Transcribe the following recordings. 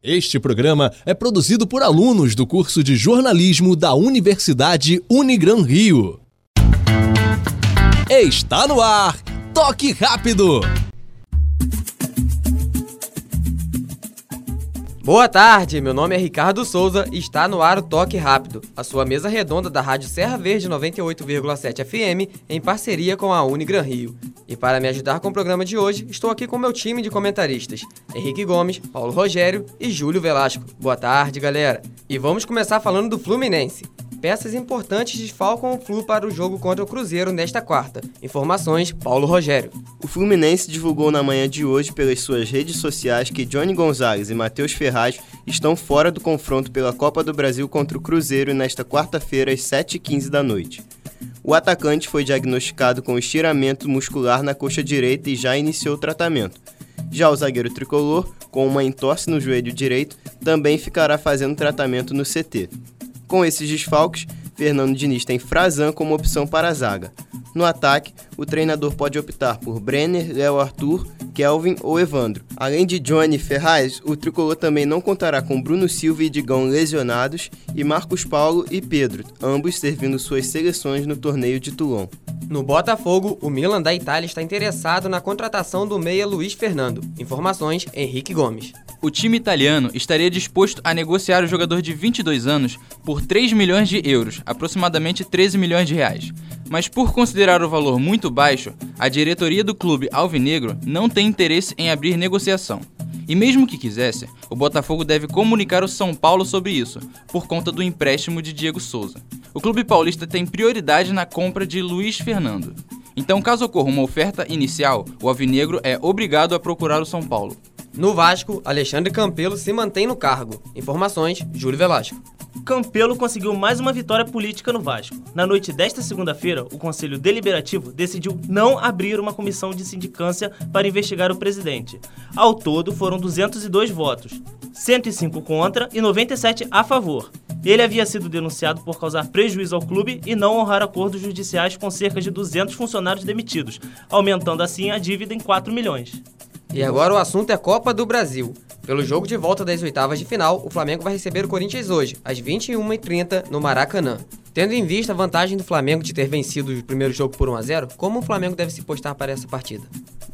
Este programa é produzido por alunos do curso de jornalismo da Universidade Unigran Rio. Está no ar! Toque rápido! Boa tarde, meu nome é Ricardo Souza e está no ar o Toque Rápido, a sua mesa redonda da Rádio Serra Verde 98,7 FM em parceria com a Unigran Rio. E para me ajudar com o programa de hoje, estou aqui com meu time de comentaristas, Henrique Gomes, Paulo Rogério e Júlio Velasco. Boa tarde, galera. E vamos começar falando do Fluminense. Peças importantes desfalcam o Flu para o jogo contra o Cruzeiro nesta quarta. Informações, Paulo Rogério. O Fluminense divulgou na manhã de hoje pelas suas redes sociais que Johnny Gonzalez e Matheus Ferraz estão fora do confronto pela Copa do Brasil contra o Cruzeiro nesta quarta-feira às 7h15 da noite. O atacante foi diagnosticado com estiramento muscular na coxa direita e já iniciou o tratamento. Já o zagueiro tricolor, com uma entorse no joelho direito, também ficará fazendo tratamento no CT. Com esses desfalques, Fernando Diniz tem Frazan como opção para a zaga. No ataque, o treinador pode optar por Brenner, Léo Arthur, Kelvin ou Evandro. Além de Johnny Ferraz, o tricolor também não contará com Bruno Silva e Digão lesionados e Marcos Paulo e Pedro, ambos servindo suas seleções no torneio de Toulon. No Botafogo, o Milan da Itália está interessado na contratação do meia Luiz Fernando. Informações: Henrique Gomes. O time italiano estaria disposto a negociar o jogador de 22 anos por 3 milhões de euros, aproximadamente 13 milhões de reais. Mas por considerar o valor muito baixo, a diretoria do clube alvinegro não tem interesse em abrir negociação. E mesmo que quisesse, o Botafogo deve comunicar ao São Paulo sobre isso, por conta do empréstimo de Diego Souza. O clube paulista tem prioridade na compra de Luiz Fernando. Então, caso ocorra uma oferta inicial, o alvinegro é obrigado a procurar o São Paulo. No Vasco, Alexandre Campelo se mantém no cargo. Informações: Júlio Velasco. Campelo conseguiu mais uma vitória política no Vasco. Na noite desta segunda-feira, o Conselho Deliberativo decidiu não abrir uma comissão de sindicância para investigar o presidente. Ao todo, foram 202 votos, 105 contra e 97 a favor. Ele havia sido denunciado por causar prejuízo ao clube e não honrar acordos judiciais com cerca de 200 funcionários demitidos, aumentando assim a dívida em 4 milhões. E agora o assunto é Copa do Brasil. Pelo jogo de volta das oitavas de final, o Flamengo vai receber o Corinthians hoje, às 21h30, no Maracanã. Tendo em vista a vantagem do Flamengo de ter vencido o primeiro jogo por 1 a 0 como o Flamengo deve se postar para essa partida?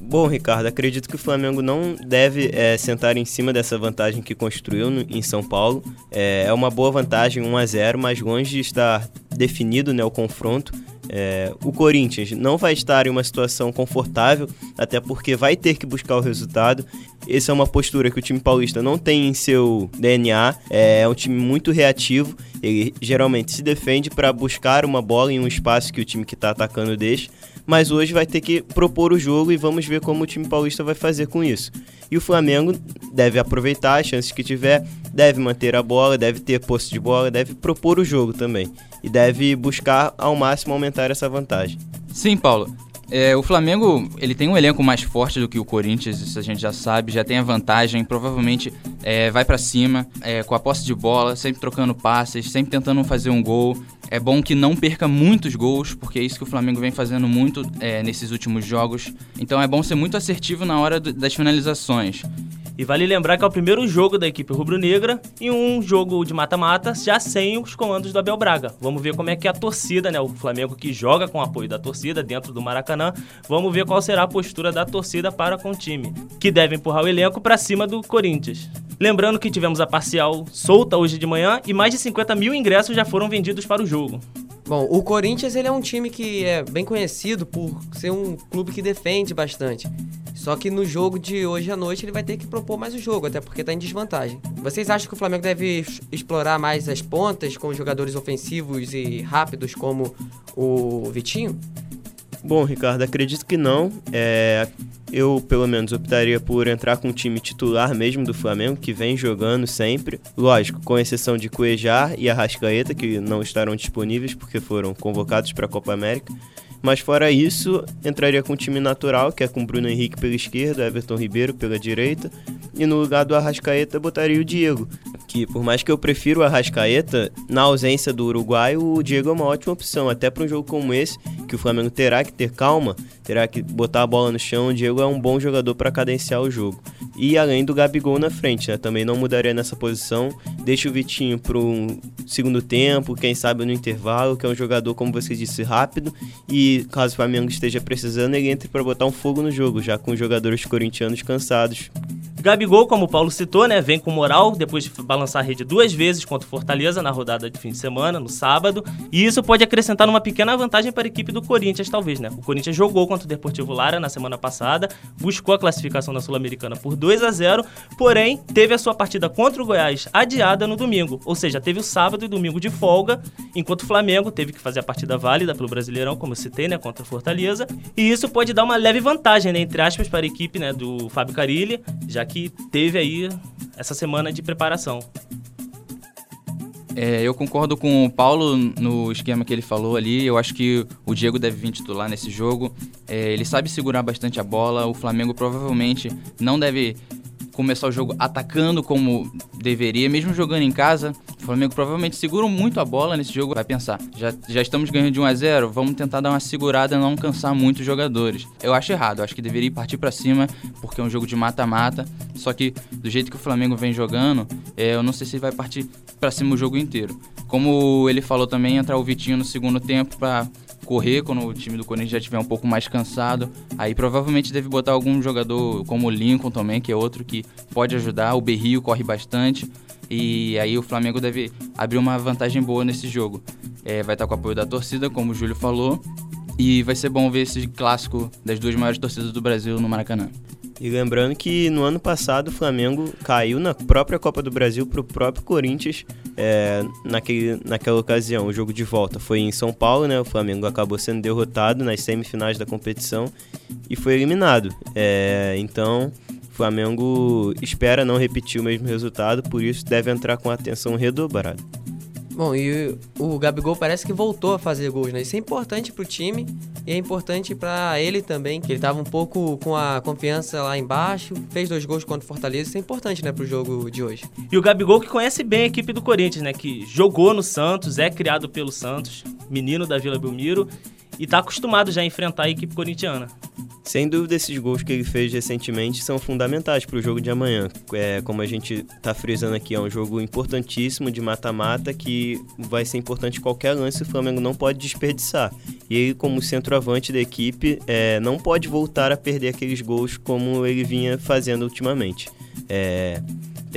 Bom, Ricardo, acredito que o Flamengo não deve é, sentar em cima dessa vantagem que construiu no, em São Paulo. É, é, uma boa vantagem, 1 a 0 mas longe de estar definido né, o confronto. É, o Corinthians não vai estar em uma situação confortável, até porque vai ter que buscar o resultado. Essa é uma postura que o time paulista não tem em seu DNA. É, um time muito reativo. Ele geralmente se defende para buscar uma bola em um espaço que o time que está atacando deixa. Mas hoje vai ter que propor o jogo e vamos ver como o time paulista vai fazer com isso. E o Flamengo deve aproveitar as chances que tiver, deve manter a bola, deve ter posse de bola, deve propor o jogo também. E deve buscar ao máximo aumentar essa vantagem. Sim, Paulo. É, o Flamengo ele tem um elenco mais forte do que o Corinthians, isso a gente já sabe, já tem a vantagem, provavelmente é, vai para cima, é, com a posse de bola, sempre trocando passes, sempre tentando fazer um gol. É bom que não perca muitos gols, porque é isso que o Flamengo vem fazendo muito é, nesses últimos jogos. Então é bom ser muito assertivo na hora das finalizações. E vale lembrar que é o primeiro jogo da equipe rubro-negra e um jogo de mata-mata já sem os comandos do Abel Braga. Vamos ver como é que é a torcida, né? O Flamengo que joga com o apoio da torcida dentro do Maracanã. Vamos ver qual será a postura da torcida para com o time, que deve empurrar o elenco para cima do Corinthians. Lembrando que tivemos a parcial solta hoje de manhã e mais de 50 mil ingressos já foram vendidos para o jogo. Bom, o Corinthians ele é um time que é bem conhecido por ser um clube que defende bastante. Só que no jogo de hoje à noite ele vai ter que propor mais o jogo, até porque está em desvantagem. Vocês acham que o Flamengo deve explorar mais as pontas com jogadores ofensivos e rápidos como o Vitinho? Bom, Ricardo, acredito que não. É, eu, pelo menos, optaria por entrar com o time titular mesmo do Flamengo, que vem jogando sempre. Lógico, com exceção de Cuejar e Arrascaeta, que não estarão disponíveis porque foram convocados para a Copa América. Mas fora isso, entraria com o time natural, que é com Bruno Henrique pela esquerda, Everton Ribeiro pela direita, e no lugar do Arrascaeta botaria o Diego. Que por mais que eu prefiro o Arrascaeta, na ausência do Uruguai, o Diego é uma ótima opção. Até para um jogo como esse, que o Flamengo terá que ter calma, terá que botar a bola no chão, o Diego é um bom jogador para cadenciar o jogo. E além do Gabigol na frente, né? Também não mudaria nessa posição. Deixa o Vitinho para um segundo tempo, quem sabe no intervalo, que é um jogador, como você disse, rápido. E caso o Flamengo esteja precisando, ele entre para botar um fogo no jogo, já com os jogadores corintianos cansados. Gabigol, como o Paulo citou, né, vem com moral depois de balançar a rede duas vezes contra o Fortaleza na rodada de fim de semana, no sábado, e isso pode acrescentar uma pequena vantagem para a equipe do Corinthians, talvez, né? O Corinthians jogou contra o Deportivo Lara na semana passada, buscou a classificação na Sul-Americana por 2 a 0, porém teve a sua partida contra o Goiás adiada no domingo, ou seja, teve o sábado e domingo de folga, enquanto o Flamengo teve que fazer a partida válida pelo Brasileirão, como eu citei, né, contra o Fortaleza, e isso pode dar uma leve vantagem, né, entre aspas, para a equipe, né, do Fábio Carilli, já que teve aí essa semana de preparação. É, eu concordo com o Paulo no esquema que ele falou ali. Eu acho que o Diego deve vir titular nesse jogo. É, ele sabe segurar bastante a bola. O Flamengo provavelmente não deve começar o jogo atacando como deveria, mesmo jogando em casa. Flamengo provavelmente segura muito a bola nesse jogo. Vai pensar, já, já estamos ganhando de 1 a 0 vamos tentar dar uma segurada e não cansar muito os jogadores. Eu acho errado, acho que deveria partir para cima, porque é um jogo de mata-mata. Só que do jeito que o Flamengo vem jogando, é, eu não sei se vai partir para cima o jogo inteiro. Como ele falou também, entrar o Vitinho no segundo tempo para correr quando o time do Corinthians já estiver um pouco mais cansado. Aí provavelmente deve botar algum jogador como o Lincoln também, que é outro que pode ajudar. O Berrio corre bastante. E aí o Flamengo deve abrir uma vantagem boa nesse jogo. É, vai estar com o apoio da torcida, como o Júlio falou. E vai ser bom ver esse clássico das duas maiores torcidas do Brasil no Maracanã. E lembrando que no ano passado o Flamengo caiu na própria Copa do Brasil para o próprio Corinthians é, naquele, naquela ocasião. O jogo de volta foi em São Paulo, né? O Flamengo acabou sendo derrotado nas semifinais da competição e foi eliminado. É, então o Flamengo espera não repetir o mesmo resultado, por isso deve entrar com atenção redobrada. Bom, e o Gabigol parece que voltou a fazer gols, né? Isso é importante pro time e é importante para ele também, que ele tava um pouco com a confiança lá embaixo, fez dois gols contra o Fortaleza, isso é importante, né, pro jogo de hoje. E o Gabigol que conhece bem a equipe do Corinthians, né, que jogou no Santos, é criado pelo Santos, menino da Vila Belmiro, e tá acostumado já a enfrentar a equipe corintiana. Sem dúvida, esses gols que ele fez recentemente são fundamentais para o jogo de amanhã. É, como a gente está frisando aqui, é um jogo importantíssimo de mata-mata que vai ser importante qualquer lance o Flamengo não pode desperdiçar. E ele, como centroavante da equipe, é, não pode voltar a perder aqueles gols como ele vinha fazendo ultimamente. É,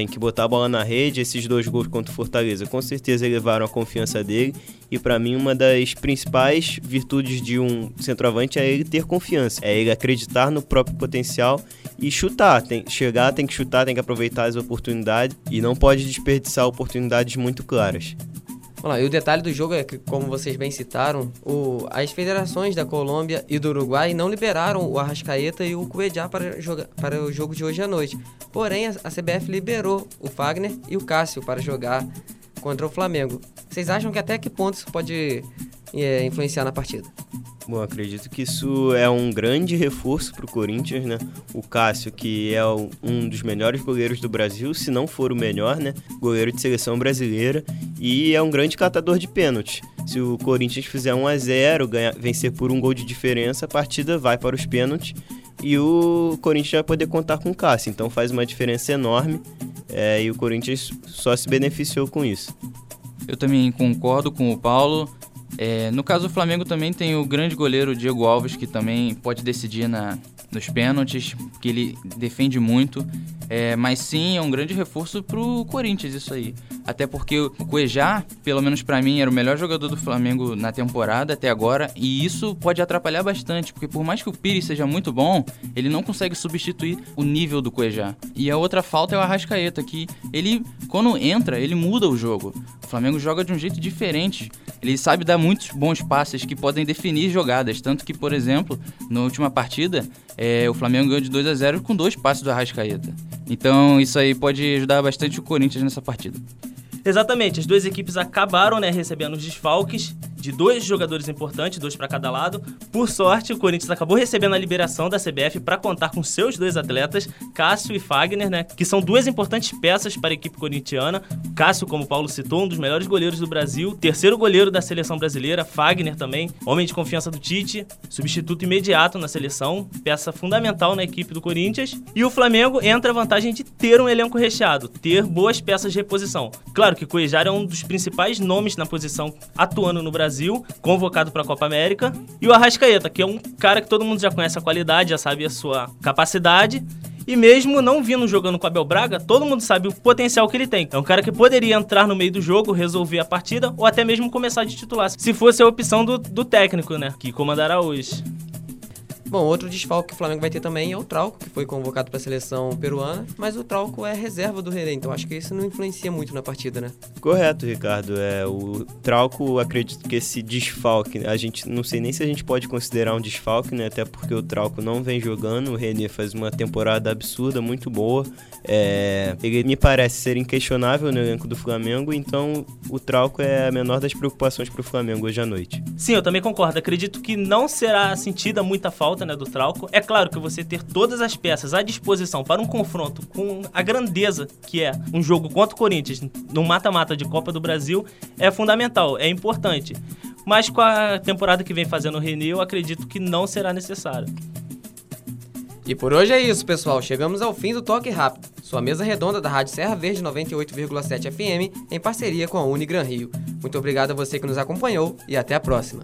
tem que botar a bola na rede. Esses dois gols contra o Fortaleza com certeza elevaram a confiança dele. E para mim, uma das principais virtudes de um centroavante é ele ter confiança, é ele acreditar no próprio potencial e chutar. Tem, chegar, tem que chutar, tem que aproveitar as oportunidades e não pode desperdiçar oportunidades muito claras. Vamos lá, e o detalhe do jogo é que, como vocês bem citaram, o, as federações da Colômbia e do Uruguai não liberaram o Arrascaeta e o Cuejá para, para o jogo de hoje à noite. Porém, a, a CBF liberou o Fagner e o Cássio para jogar contra o Flamengo. Vocês acham que até que ponto isso pode é, influenciar na partida? Bom, acredito que isso é um grande reforço para o Corinthians, né? O Cássio, que é um dos melhores goleiros do Brasil, se não for o melhor, né? Goleiro de seleção brasileira e é um grande catador de pênaltis. Se o Corinthians fizer 1 a 0 ganhar, vencer por um gol de diferença, a partida vai para os pênaltis e o Corinthians vai poder contar com o Cássio. Então faz uma diferença enorme é, e o Corinthians só se beneficiou com isso. Eu também concordo com o Paulo. É, no caso do Flamengo também tem o grande goleiro Diego Alves, que também pode decidir na, nos pênaltis, que ele defende muito. É, mas sim, é um grande reforço pro Corinthians isso aí. Até porque o Cuejá, pelo menos para mim, era o melhor jogador do Flamengo na temporada até agora. E isso pode atrapalhar bastante, porque por mais que o Pires seja muito bom, ele não consegue substituir o nível do Cuejá. E a outra falta é o Arrascaeta, que ele, quando entra, ele muda o jogo. O Flamengo joga de um jeito diferente. Ele sabe dar muitos bons passes que podem definir jogadas. Tanto que, por exemplo, na última partida, é, o Flamengo ganhou de 2 a 0 com dois passes do Arrascaeta. Então isso aí pode ajudar bastante o Corinthians nessa partida. Exatamente, as duas equipes acabaram né, recebendo os desfalques de dois jogadores importantes, dois para cada lado. Por sorte, o Corinthians acabou recebendo a liberação da CBF para contar com seus dois atletas, Cássio e Fagner, né, que são duas importantes peças para a equipe corintiana. Cássio, como o Paulo citou, um dos melhores goleiros do Brasil, terceiro goleiro da seleção brasileira, Fagner também, homem de confiança do Tite, substituto imediato na seleção, peça fundamental na equipe do Corinthians. E o Flamengo entra a vantagem de ter um elenco recheado, ter boas peças de reposição. Claro que Cuejar é um dos principais nomes na posição atuando no Brasil, convocado para a Copa América, e o Arrascaeta, que é um cara que todo mundo já conhece a qualidade, já sabe a sua capacidade. E mesmo não vindo jogando com Abel Braga, todo mundo sabe o potencial que ele tem. É um cara que poderia entrar no meio do jogo, resolver a partida ou até mesmo começar de titular, se fosse a opção do, do técnico, né? Que comandará hoje. Bom, outro desfalque que o Flamengo vai ter também é o Trauco, que foi convocado para a seleção peruana, mas o Trauco é reserva do René, então acho que isso não influencia muito na partida, né? Correto, Ricardo. É, o Trauco, acredito que esse desfalque, a gente não sei nem se a gente pode considerar um desfalque, né? Até porque o Trauco não vem jogando, o René faz uma temporada absurda, muito boa. É, ele me parece ser inquestionável no elenco do Flamengo, então o Trauco é a menor das preocupações para o Flamengo hoje à noite. Sim, eu também concordo. Acredito que não será sentida muita falta né, do Trauco. É claro que você ter todas as peças à disposição para um confronto com a grandeza que é um jogo contra o Corinthians no mata-mata de Copa do Brasil é fundamental, é importante. Mas com a temporada que vem fazendo o René, eu acredito que não será necessário. E por hoje é isso, pessoal. Chegamos ao fim do Toque Rápido, sua mesa redonda da Rádio Serra Verde 98,7 FM, em parceria com a Unigran Rio. Muito obrigado a você que nos acompanhou e até a próxima.